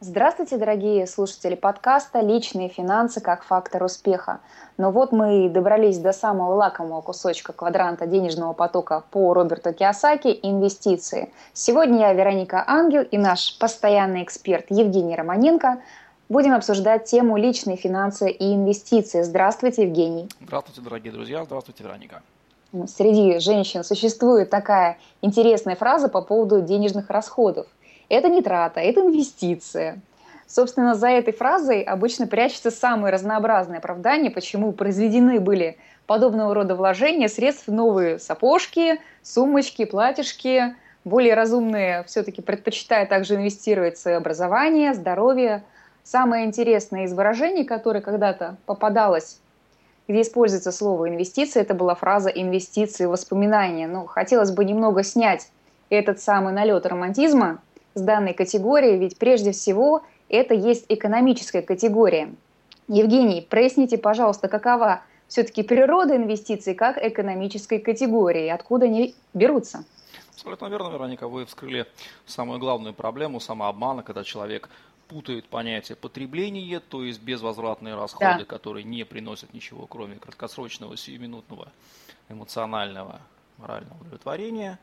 Здравствуйте, дорогие слушатели подкаста «Личные финансы как фактор успеха». Но вот мы и добрались до самого лакомого кусочка квадранта денежного потока по Роберту Киосаки – инвестиции. Сегодня я, Вероника Ангел, и наш постоянный эксперт Евгений Романенко будем обсуждать тему «Личные финансы и инвестиции». Здравствуйте, Евгений. Здравствуйте, дорогие друзья. Здравствуйте, Вероника. Среди женщин существует такая интересная фраза по поводу денежных расходов – это не трата, это инвестиция. Собственно, за этой фразой обычно прячется самые разнообразные оправдания, почему произведены были подобного рода вложения средств в новые сапожки, сумочки, платьишки. Более разумные все-таки предпочитают также инвестировать в свое образование, здоровье. Самое интересное из выражений, которое когда-то попадалось, где используется слово «инвестиции», это была фраза «инвестиции в воспоминания». Ну, хотелось бы немного снять этот самый налет романтизма с данной категорией, ведь прежде всего это есть экономическая категория. Евгений, проясните, пожалуйста, какова все-таки природа инвестиций как экономической категории, откуда они берутся? Абсолютно верно, Вероника, вы вскрыли самую главную проблему самообмана, когда человек путает понятие потребления, то есть безвозвратные расходы, да. которые не приносят ничего, кроме краткосрочного, сиюминутного эмоционального, морального удовлетворения,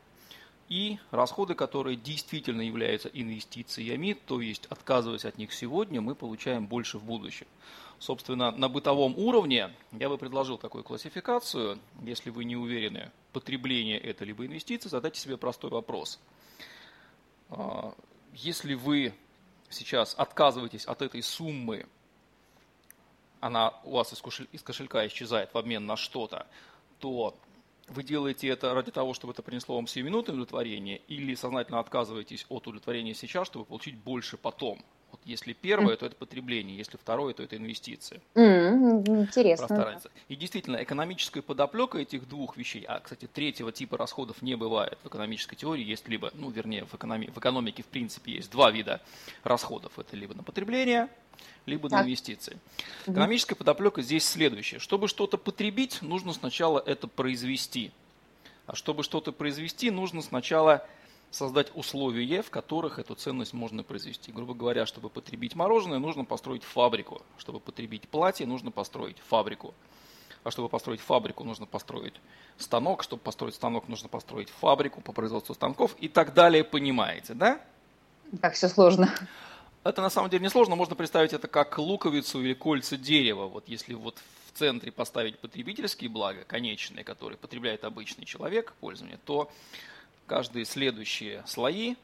и расходы, которые действительно являются инвестициями, то есть отказываясь от них сегодня, мы получаем больше в будущем. Собственно, на бытовом уровне я бы предложил такую классификацию. Если вы не уверены, потребление это либо инвестиции, задайте себе простой вопрос. А, если вы сейчас отказываетесь от этой суммы, она у вас из кошелька исчезает в обмен на что-то, то вы делаете это ради того, чтобы это принесло вам сиюминутное удовлетворение, или сознательно отказываетесь от удовлетворения сейчас, чтобы получить больше потом? Вот если первое, mm. то это потребление, если второе, то это инвестиции. Mm, интересно. И действительно, экономическая подоплека этих двух вещей, а, кстати, третьего типа расходов не бывает в экономической теории, есть либо, ну, вернее, в, экономи- в экономике в принципе есть два вида расходов. Это либо на потребление, либо так. на инвестиции. Экономическая подоплека здесь следующая. Чтобы что-то потребить, нужно сначала это произвести. А чтобы что-то произвести, нужно сначала создать условия, в которых эту ценность можно произвести. Грубо говоря, чтобы потребить мороженое, нужно построить фабрику. Чтобы потребить платье, нужно построить фабрику. А чтобы построить фабрику, нужно построить станок. Чтобы построить станок, нужно построить фабрику по производству станков и так далее. Понимаете, да? Так все сложно. Это на самом деле не сложно, можно представить это как луковицу или кольца дерева. Вот если вот в центре поставить потребительские блага, конечные, которые потребляет обычный человек, пользование, то каждые следующие слои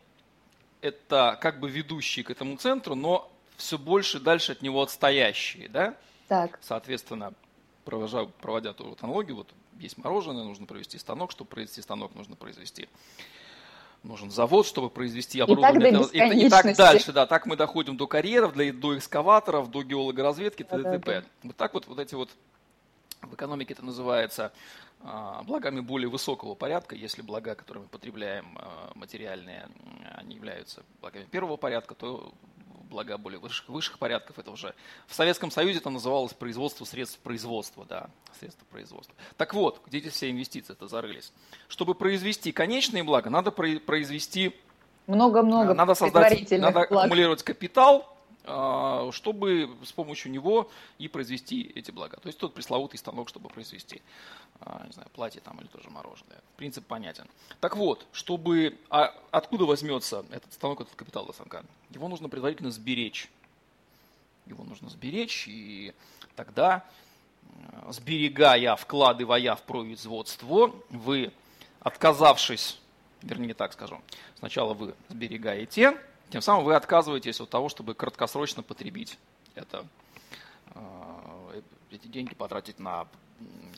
это как бы ведущие к этому центру, но все больше дальше от него отстоящие, да? Так. Соответственно, провожа, проводя ту вот аналогию, вот есть мороженое, нужно провести станок, чтобы произвести станок, нужно произвести нужен завод, чтобы произвести оборудование. И так, и, и так дальше, да. Так мы доходим до карьеров, до, до экскаваторов, до геологоразведки, т.д. Да, да, да. Вот так вот, вот эти вот, в экономике это называется благами более высокого порядка, если блага, которые мы потребляем, а, материальные, они являются благами первого порядка, то блага более высших, высших порядков. Это уже в Советском Союзе это называлось производство средств производства, да, средства производства. Так вот, где эти все инвестиции это зарылись? Чтобы произвести конечные блага, надо произвести много-много. Надо создать, надо благ. аккумулировать капитал, а, чтобы с помощью него и произвести эти блага. То есть тот пресловутый станок, чтобы произвести, а, не знаю, платье там или тоже мороженое. Принцип понятен. Так вот, чтобы... А откуда возьмется этот станок, этот капитал станка? Его нужно предварительно сберечь. Его нужно сберечь, и тогда, сберегая, вкладывая в производство, вы, отказавшись, вернее так скажу, сначала вы сберегаете, тем самым вы отказываетесь от того, чтобы краткосрочно потребить это, э, эти деньги потратить на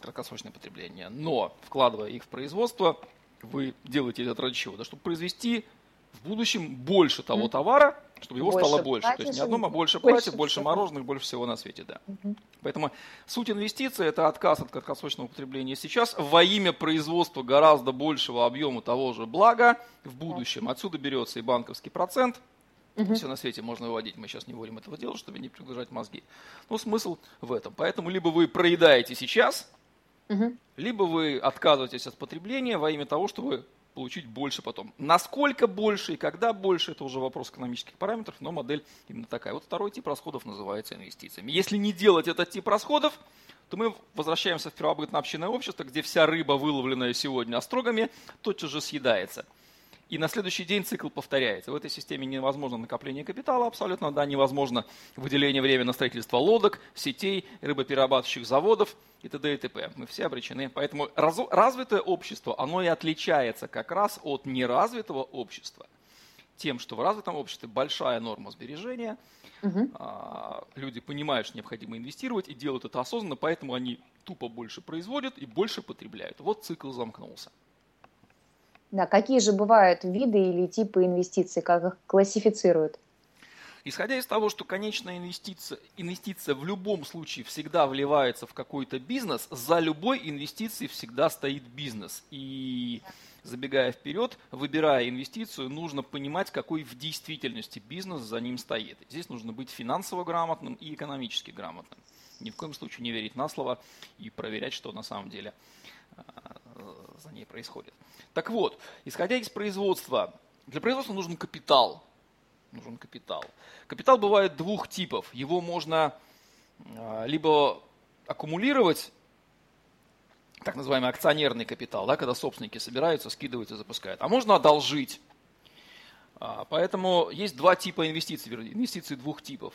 краткосрочное потребление. Но, вкладывая их в производство, вы делаете это ради чего? Да, чтобы произвести в будущем больше того товара, чтобы его больше стало больше. То есть не одно, а больше платьев, больше мороженых, больше всего на свете. Да. Угу. Поэтому суть инвестиций – это отказ от краткосрочного потребления сейчас во имя производства гораздо большего объема того же блага в будущем. Отсюда берется и банковский процент, Угу. Все на свете можно выводить, мы сейчас не будем этого делать, чтобы не перегружать мозги. Но смысл в этом. Поэтому либо вы проедаете сейчас, угу. либо вы отказываетесь от потребления во имя того, чтобы получить больше потом. Насколько больше и когда больше, это уже вопрос экономических параметров, но модель именно такая. Вот второй тип расходов называется инвестициями. Если не делать этот тип расходов, то мы возвращаемся в первобытное общинное общество, где вся рыба, выловленная сегодня острогами, тотчас же съедается. И на следующий день цикл повторяется. В этой системе невозможно накопление капитала абсолютно, да, невозможно выделение времени на строительство лодок, сетей, рыбоперерабатывающих заводов и т.д. и т.п. Мы все обречены. Поэтому раз, развитое общество, оно и отличается как раз от неразвитого общества тем, что в развитом обществе большая норма сбережения, угу. люди понимают, что необходимо инвестировать и делают это осознанно, поэтому они тупо больше производят и больше потребляют. Вот цикл замкнулся. Да, какие же бывают виды или типы инвестиций, как их классифицируют? Исходя из того, что конечная инвестиция, инвестиция в любом случае всегда вливается в какой-то бизнес, за любой инвестицией всегда стоит бизнес. И забегая вперед, выбирая инвестицию, нужно понимать, какой в действительности бизнес за ним стоит. Здесь нужно быть финансово грамотным и экономически грамотным. Ни в коем случае не верить на слово и проверять, что на самом деле а, за ней происходит. Так вот, исходя из производства, для производства нужен капитал. Нужен капитал. Капитал бывает двух типов. Его можно а, либо аккумулировать, так называемый акционерный капитал, да, когда собственники собираются, скидывают и запускают. А можно одолжить. А, поэтому есть два типа инвестиций, инвестиции двух типов.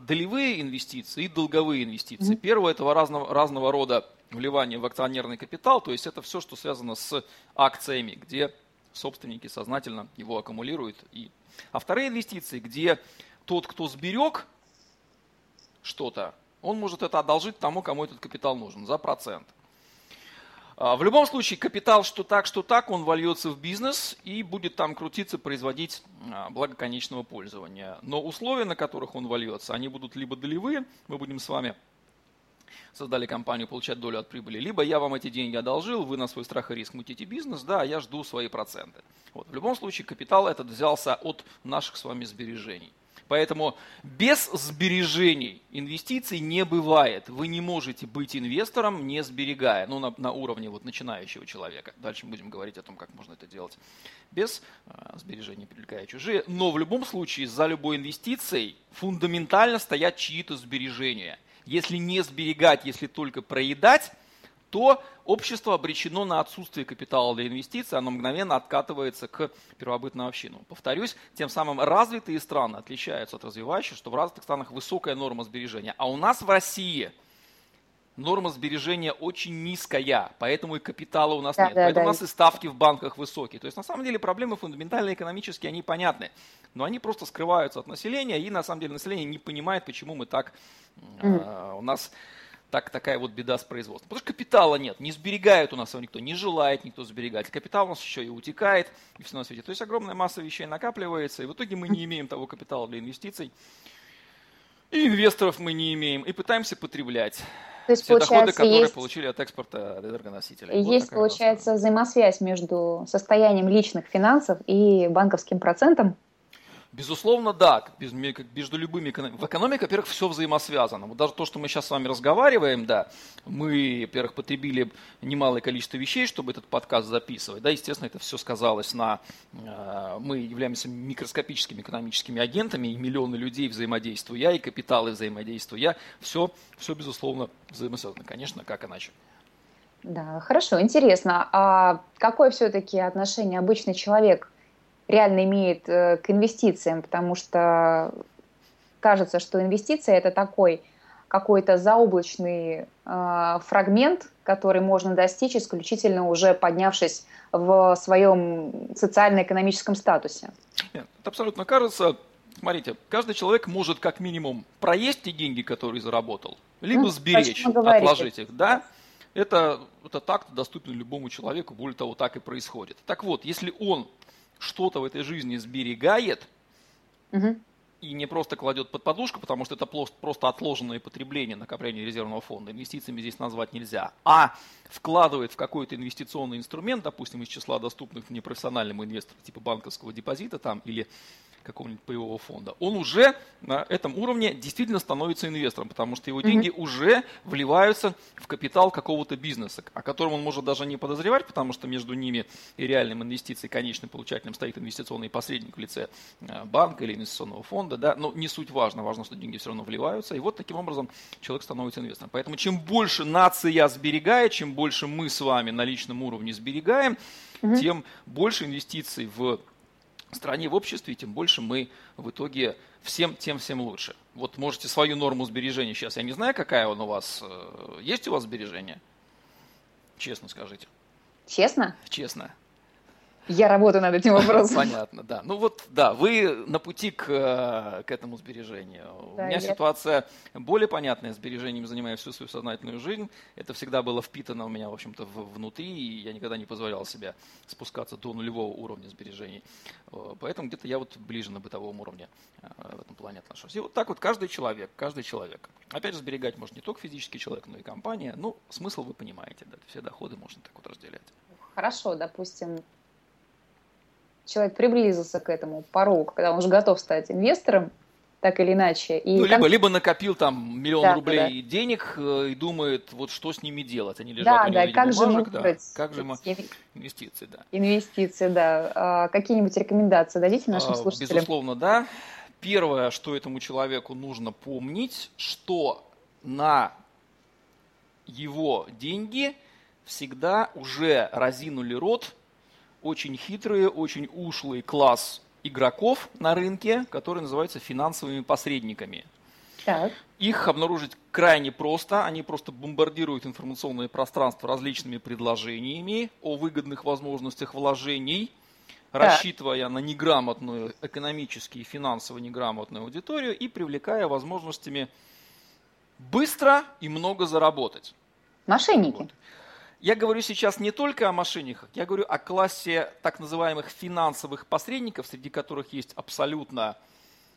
Долевые инвестиции и долговые инвестиции. Первое – это разного, разного рода вливание в акционерный капитал, то есть это все, что связано с акциями, где собственники сознательно его аккумулируют. И... А вторые инвестиции, где тот, кто сберег что-то, он может это одолжить тому, кому этот капитал нужен, за процент. А, в любом случае, капитал что так, что так, он вольется в бизнес и будет там крутиться, производить а, благо конечного пользования. Но условия, на которых он вольется, они будут либо долевые, мы будем с вами создали компанию, получать долю от прибыли, либо я вам эти деньги одолжил, вы на свой страх и риск мутите бизнес, да, а я жду свои проценты. Вот. В любом случае капитал этот взялся от наших с вами сбережений. Поэтому без сбережений инвестиций не бывает. Вы не можете быть инвестором, не сберегая, ну, на, на уровне вот начинающего человека. Дальше будем говорить о том, как можно это делать без э, сбережений, привлекая чужие. Но в любом случае за любой инвестицией фундаментально стоят чьи-то сбережения – если не сберегать, если только проедать, то общество обречено на отсутствие капитала для инвестиций, оно мгновенно откатывается к первобытному общину. Повторюсь, тем самым развитые страны отличаются от развивающих, что в развитых странах высокая норма сбережения. А у нас в России норма сбережения очень низкая, поэтому и капитала у нас да, нет. Да, поэтому да. у нас и ставки в банках высокие. То есть на самом деле проблемы фундаментально экономические, они понятны. Но они просто скрываются от населения, и на самом деле население не понимает, почему мы так Mm-hmm. у нас так, такая вот беда с производством. Потому что капитала нет, не сберегают у нас его никто, не желает никто сберегать. Капитал у нас еще и утекает, и все на свете. То есть огромная масса вещей накапливается, и в итоге мы не имеем того капитала для инвестиций. И инвесторов мы не имеем, и пытаемся потреблять. То есть, все доходы, которые есть, получили от экспорта энергоносителей. Есть, вот получается, взаимосвязь между состоянием личных финансов и банковским процентом, Безусловно, да, между любыми экономиками. В экономике, во-первых, все взаимосвязано. Вот даже то, что мы сейчас с вами разговариваем, да, мы, во-первых, потребили немалое количество вещей, чтобы этот подкаст записывать. Да, естественно, это все сказалось на... Э, мы являемся микроскопическими экономическими агентами, и миллионы людей взаимодействуя, и капиталы взаимодействуя. Все, все безусловно, взаимосвязано. Конечно, как иначе. Да, хорошо, интересно. А какое все-таки отношение обычный человек реально имеет э, к инвестициям, потому что кажется, что инвестиция это такой какой-то заоблачный э, фрагмент, который можно достичь исключительно уже поднявшись в своем социально-экономическом статусе. Нет, это абсолютно кажется. Смотрите, каждый человек может как минимум проесть те деньги, которые заработал, либо ну, сберечь, отложить их, да? Это, это так доступно любому человеку, более того, так и происходит. Так вот, если он что-то в этой жизни сберегает угу. и не просто кладет под подушку, потому что это просто отложенное потребление накопления резервного фонда, инвестициями здесь назвать нельзя, а вкладывает в какой-то инвестиционный инструмент, допустим, из числа доступных непрофессиональному инвестору, типа банковского депозита там или какого-нибудь паевого фонда, он уже на этом уровне действительно становится инвестором, потому что его деньги mm-hmm. уже вливаются в капитал какого-то бизнеса, о котором он может даже не подозревать, потому что между ними и реальным инвестицией, конечным получателем стоит инвестиционный посредник в лице э, банка или инвестиционного фонда, да, но не суть важно, важно, что деньги все равно вливаются, и вот таким образом человек становится инвестором. Поэтому чем больше нация сберегает, чем больше мы с вами на личном уровне сберегаем, mm-hmm. тем больше инвестиций в стране, в обществе, тем больше мы в итоге всем тем всем лучше. Вот можете свою норму сбережения сейчас, я не знаю, какая он у вас, э, есть у вас сбережения? Честно скажите. Честно? Честно. Я работаю над этим вопросом. Понятно, да. Ну вот, да, вы на пути к, э, к этому сбережению. Да, У меня я... ситуация более понятная. Сбережением занимаюсь всю свою сознательную жизнь. Это всегда было впитано у меня, в общем-то, внутри, и я никогда не позволял себе спускаться до нулевого уровня сбережений. Э, поэтому где-то я вот ближе на бытовом уровне э, в этом плане отношусь. И вот так вот каждый человек, каждый человек. Опять же, сберегать может не только физический человек, но и компания. Ну, смысл вы понимаете, да, все доходы можно так вот разделять. Хорошо, допустим, человек приблизился к этому порогу, когда он уже готов стать инвестором, так или иначе. И ну, либо, либо накопил там миллион да, рублей да. денег э, и думает, вот что с ними делать. Они лежат да, у него да, как бумажек, же да. Как же мы... Инвестиции, да. Инвестиции, да. А, какие-нибудь рекомендации дадите нашим а, слушателям? Безусловно, да. Первое, что этому человеку нужно помнить, что на его деньги всегда уже разинули рот очень хитрые, очень ушлый класс игроков на рынке, которые называются финансовыми посредниками. Так. Их обнаружить крайне просто. Они просто бомбардируют информационное пространство различными предложениями о выгодных возможностях вложений, так. рассчитывая на неграмотную, экономически и финансово неграмотную аудиторию и привлекая возможностями быстро и много заработать. Мошенники. Вот. Я говорю сейчас не только о мошенниках, я говорю о классе так называемых финансовых посредников, среди которых есть абсолютно,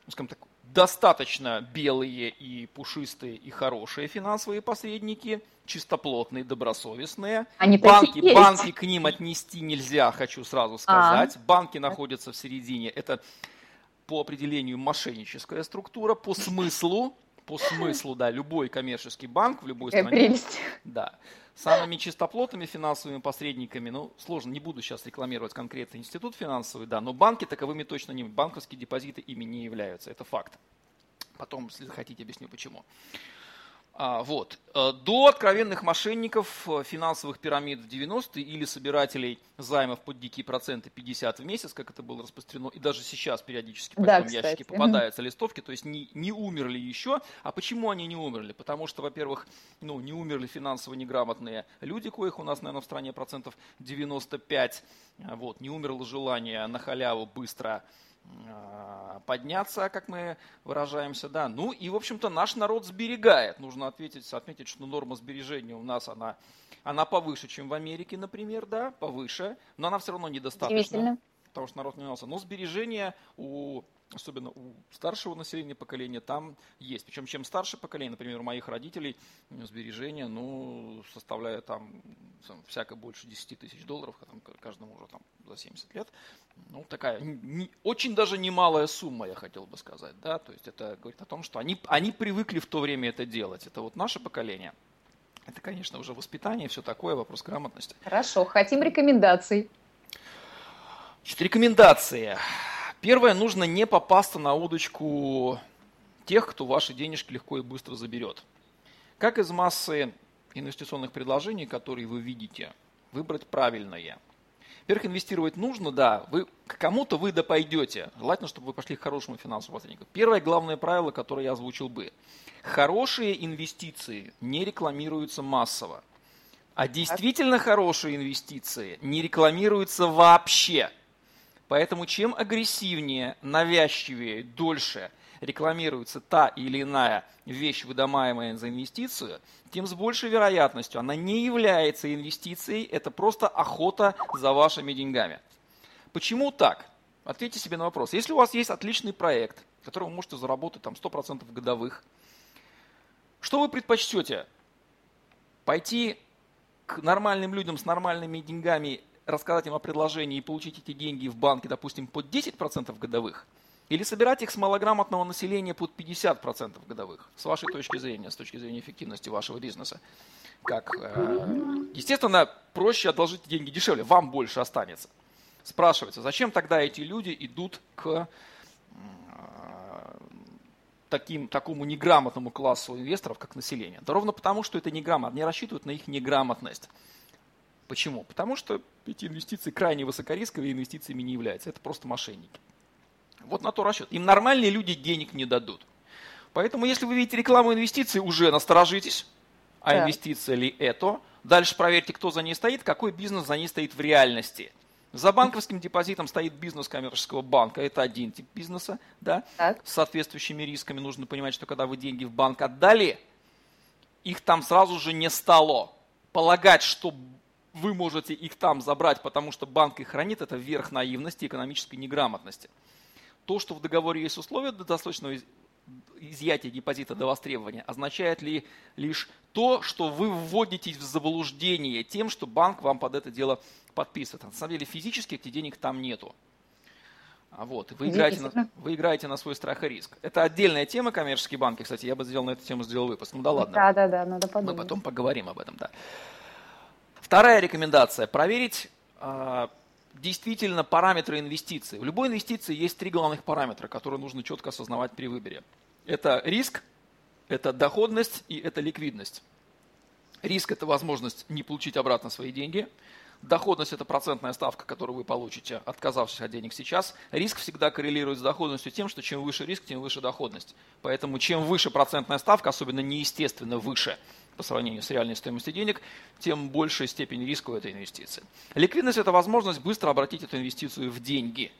ну, скажем так, достаточно белые и пушистые и хорошие финансовые посредники, чистоплотные, добросовестные. Они банки, есть. банки к ним отнести нельзя, хочу сразу сказать. А. Банки находятся в середине. Это по определению мошенническая структура, по смыслу, по смыслу, да, любой коммерческий банк в любой стране. Прелесть. Да самыми чистоплотными финансовыми посредниками, ну, сложно, не буду сейчас рекламировать конкретный институт финансовый, да, но банки таковыми точно не, банковские депозиты ими не являются, это факт. Потом, если захотите, объясню почему. А, вот. Э, до откровенных мошенников э, финансовых пирамид в 90-е или собирателей займов под дикие проценты 50 в месяц, как это было распространено, и даже сейчас периодически по да, этому ящике попадаются листовки, то есть не, не умерли еще. А почему они не умерли? Потому что, во-первых, ну, не умерли финансово неграмотные люди, коих у нас, наверное, в стране процентов 95. Вот, не умерло желание на халяву быстро подняться, как мы выражаемся, да. Ну и, в общем-то, наш народ сберегает. Нужно ответить, отметить, что норма сбережения у нас, она, она повыше, чем в Америке, например, да, повыше, но она все равно недостаточна. Потому что народ не менялся. Но сбережения у особенно у старшего населения поколения, там есть. Причем чем старше поколение, например, у моих родителей сбережения, ну, составляют там, там всяко больше 10 тысяч долларов, там, каждому уже там за 70 лет. Ну, такая не, очень даже немалая сумма, я хотел бы сказать, да, то есть это говорит о том, что они, они привыкли в то время это делать. Это вот наше поколение. Это, конечно, уже воспитание, все такое, вопрос грамотности. Хорошо, хотим рекомендаций. Значит, рекомендации. Первое, нужно не попасться на удочку тех, кто ваши денежки легко и быстро заберет. Как из массы инвестиционных предложений, которые вы видите, выбрать правильное. Во-первых, инвестировать нужно, да, вы, к кому-то вы да пойдете. Желательно, чтобы вы пошли к хорошему финансовому посреднику. Первое главное правило, которое я озвучил бы. Хорошие инвестиции не рекламируются массово. А действительно хорошие инвестиции не рекламируются вообще. Поэтому чем агрессивнее, навязчивее, дольше рекламируется та или иная вещь, выдаваемая за инвестицию, тем с большей вероятностью она не является инвестицией, это просто охота за вашими деньгами. Почему так? Ответьте себе на вопрос. Если у вас есть отличный проект, который вы можете заработать там 100% годовых, что вы предпочтете? Пойти к нормальным людям с нормальными деньгами рассказать им о предложении и получить эти деньги в банке, допустим, под 10% годовых, или собирать их с малограмотного населения под 50% годовых, с вашей точки зрения, с точки зрения эффективности вашего бизнеса. Как, э, естественно, проще одолжить деньги дешевле, вам больше останется. Спрашивается, зачем тогда эти люди идут к таким, такому неграмотному классу инвесторов, как население? Да ровно потому, что это неграмотно, они рассчитывают на их неграмотность. Почему? Потому что эти инвестиции крайне высокорисковые инвестициями не являются. Это просто мошенники. Вот на то расчет. Им нормальные люди денег не дадут. Поэтому, если вы видите рекламу инвестиций, уже насторожитесь. А да. инвестиция ли это? Дальше проверьте, кто за ней стоит, какой бизнес за ней стоит в реальности. За банковским депозитом стоит бизнес коммерческого банка. Это один тип бизнеса, да, так. с соответствующими рисками. Нужно понимать, что когда вы деньги в банк отдали, их там сразу же не стало. Полагать, что вы можете их там забрать, потому что банк их хранит, это верх наивности и экономической неграмотности. То, что в договоре есть условия до досрочного изъятия депозита до востребования, означает ли лишь то, что вы вводитесь в заблуждение тем, что банк вам под это дело подписывает. На самом деле физически этих денег там нету. А вот, вы играете, на, вы играете на свой страх и риск. Это отдельная тема, коммерческие банки. Кстати, я бы сделал на эту тему сделал выпуск. Ну да ладно. Да, да, да, надо подумать. Мы потом поговорим об этом, да. Вторая рекомендация – проверить э, действительно параметры инвестиций. В любой инвестиции есть три главных параметра, которые нужно четко осознавать при выборе. Это риск, это доходность и это ликвидность. Риск – это возможность не получить обратно свои деньги. Доходность – это процентная ставка, которую вы получите, отказавшись от денег сейчас. Риск всегда коррелирует с доходностью тем, что чем выше риск, тем выше доходность. Поэтому чем выше процентная ставка, особенно неестественно выше – по сравнению с реальной стоимостью денег, тем большая степень риска у этой инвестиции. Ликвидность – это возможность быстро обратить эту инвестицию в деньги,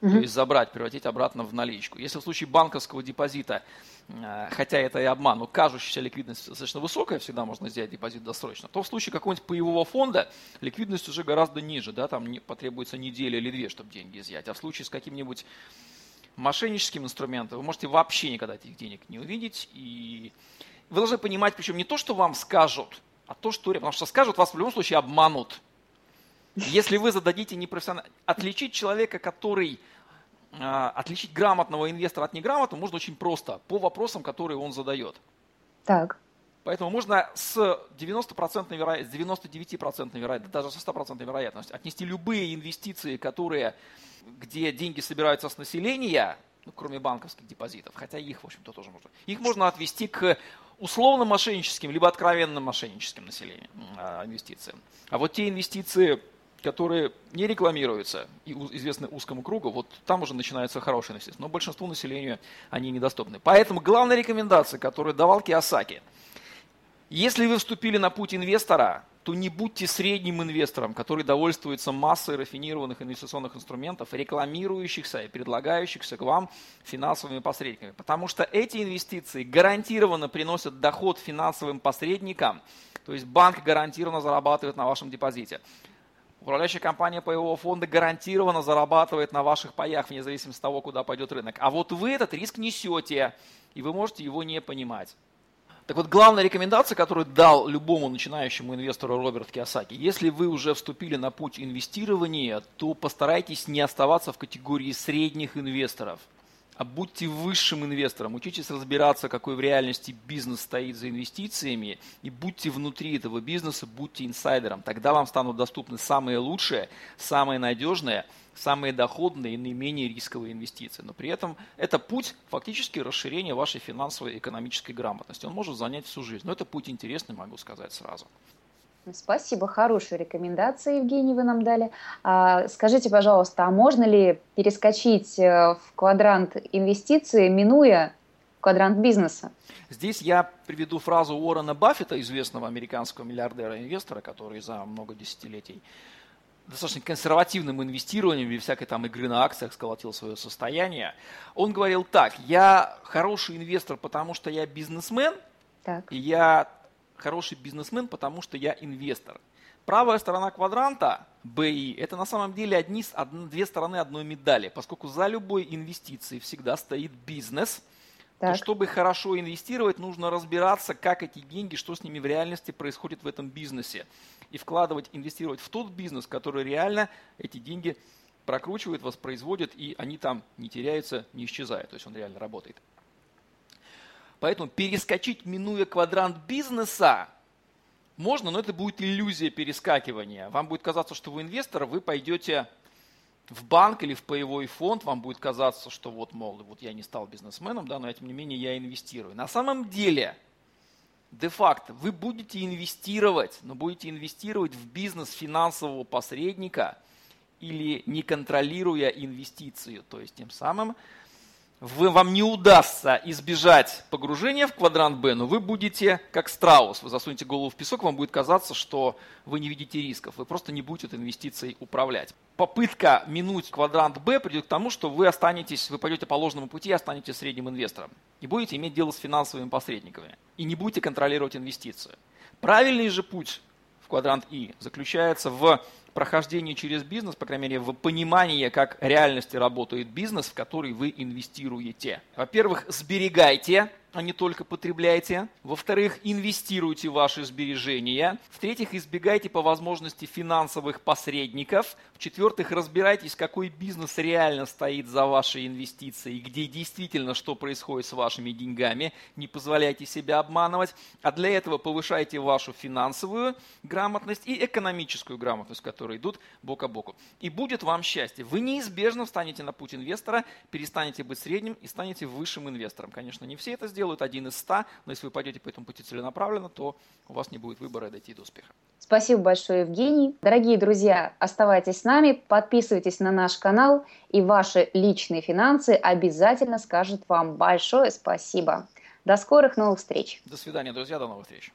угу. то есть забрать, превратить обратно в наличку. Если в случае банковского депозита, э, хотя это и обман, но кажущаяся ликвидность достаточно высокая, всегда можно сделать депозит досрочно, то в случае какого-нибудь паевого фонда ликвидность уже гораздо ниже, да, там потребуется неделя или две, чтобы деньги изъять. А в случае с каким-нибудь мошенническим инструментом вы можете вообще никогда этих денег не увидеть, и вы должны понимать, причем не то, что вам скажут, а то, что... Потому что скажут, вас в любом случае обманут. Если вы зададите непрофессионально... Отличить человека, который... А, отличить грамотного инвестора от неграмотного можно очень просто, по вопросам, которые он задает. Так. Поэтому можно с 90% вероятностью, с 99% вероятностью, даже со 100% вероятностью отнести любые инвестиции, которые, где деньги собираются с населения, ну, кроме банковских депозитов, хотя их, в общем-то, тоже можно. Их можно отвести к условно мошенническим, либо откровенно мошенническим населением, а, инвестициям. А вот те инвестиции, которые не рекламируются и известны узкому кругу, вот там уже начинаются хорошие инвестиции. Но большинству населения они недоступны. Поэтому главная рекомендация, которую давал Киосаки, если вы вступили на путь инвестора, то не будьте средним инвестором, который довольствуется массой рафинированных инвестиционных инструментов, рекламирующихся и предлагающихся к вам финансовыми посредниками. Потому что эти инвестиции гарантированно приносят доход финансовым посредникам, то есть банк гарантированно зарабатывает на вашем депозите. Управляющая компания паевого фонда гарантированно зарабатывает на ваших паях, вне зависимости от того, куда пойдет рынок. А вот вы этот риск несете, и вы можете его не понимать. Так вот, главная рекомендация, которую дал любому начинающему инвестору Роберт Киосаки, если вы уже вступили на путь инвестирования, то постарайтесь не оставаться в категории средних инвесторов, а будьте высшим инвестором, учитесь разбираться, какой в реальности бизнес стоит за инвестициями, и будьте внутри этого бизнеса, будьте инсайдером. Тогда вам станут доступны самые лучшие, самые надежные – самые доходные и наименее рисковые инвестиции. Но при этом это путь фактически расширения вашей финансовой и экономической грамотности. Он может занять всю жизнь. Но это путь интересный, могу сказать сразу. Спасибо, хорошие рекомендации, Евгений, вы нам дали. А, скажите, пожалуйста, а можно ли перескочить э, в квадрант инвестиций, минуя квадрант бизнеса? Здесь я приведу фразу Уоррена Баффета, известного американского миллиардера-инвестора, который за много десятилетий достаточно консервативным инвестированием и всякой там игры на акциях сколотил свое состояние. Он говорил так, я хороший инвестор, потому что я бизнесмен, так. и я хороший бизнесмен, потому что я инвестор. Правая сторона квадранта BI – это на самом деле одни, две стороны одной медали, поскольку за любой инвестицией всегда стоит бизнес – так. то чтобы хорошо инвестировать, нужно разбираться, как эти деньги, что с ними в реальности происходит в этом бизнесе и вкладывать, инвестировать в тот бизнес, который реально эти деньги прокручивает, воспроизводит, и они там не теряются, не исчезают. То есть он реально работает. Поэтому перескочить, минуя квадрант бизнеса, можно, но это будет иллюзия перескакивания. Вам будет казаться, что вы инвестор, вы пойдете в банк или в паевой фонд, вам будет казаться, что вот, мол, вот я не стал бизнесменом, да, но тем не менее я инвестирую. На самом деле, де-факто, вы будете инвестировать, но будете инвестировать в бизнес финансового посредника или не контролируя инвестицию. То есть тем самым вы, вам не удастся избежать погружения в квадрант Б, но вы будете как страус. Вы засунете голову в песок, вам будет казаться, что вы не видите рисков. Вы просто не будете этой инвестицией управлять. Попытка минуть квадрант Б придет к тому, что вы останетесь, вы пойдете по ложному пути и останетесь средним инвестором. И будете иметь дело с финансовыми посредниками. И не будете контролировать инвестиции. Правильный же путь в квадрант И заключается в прохождение через бизнес, по крайней мере, в понимании, как реальности работает бизнес, в который вы инвестируете. Во-первых, сберегайте а не только потребляйте. Во-вторых, инвестируйте ваши сбережения. В-третьих, избегайте по возможности финансовых посредников. В-четвертых, разбирайтесь, какой бизнес реально стоит за вашей инвестицией, где действительно что происходит с вашими деньгами. Не позволяйте себя обманывать. А для этого повышайте вашу финансовую грамотность и экономическую грамотность, которые идут бок о боку. И будет вам счастье. Вы неизбежно встанете на путь инвестора, перестанете быть средним и станете высшим инвестором. Конечно, не все это сделают делают, один из ста, но если вы пойдете по этому пути целенаправленно, то у вас не будет выбора дойти до успеха. Спасибо большое, Евгений. Дорогие друзья, оставайтесь с нами, подписывайтесь на наш канал, и ваши личные финансы обязательно скажут вам большое спасибо. До скорых новых встреч. До свидания, друзья, до новых встреч.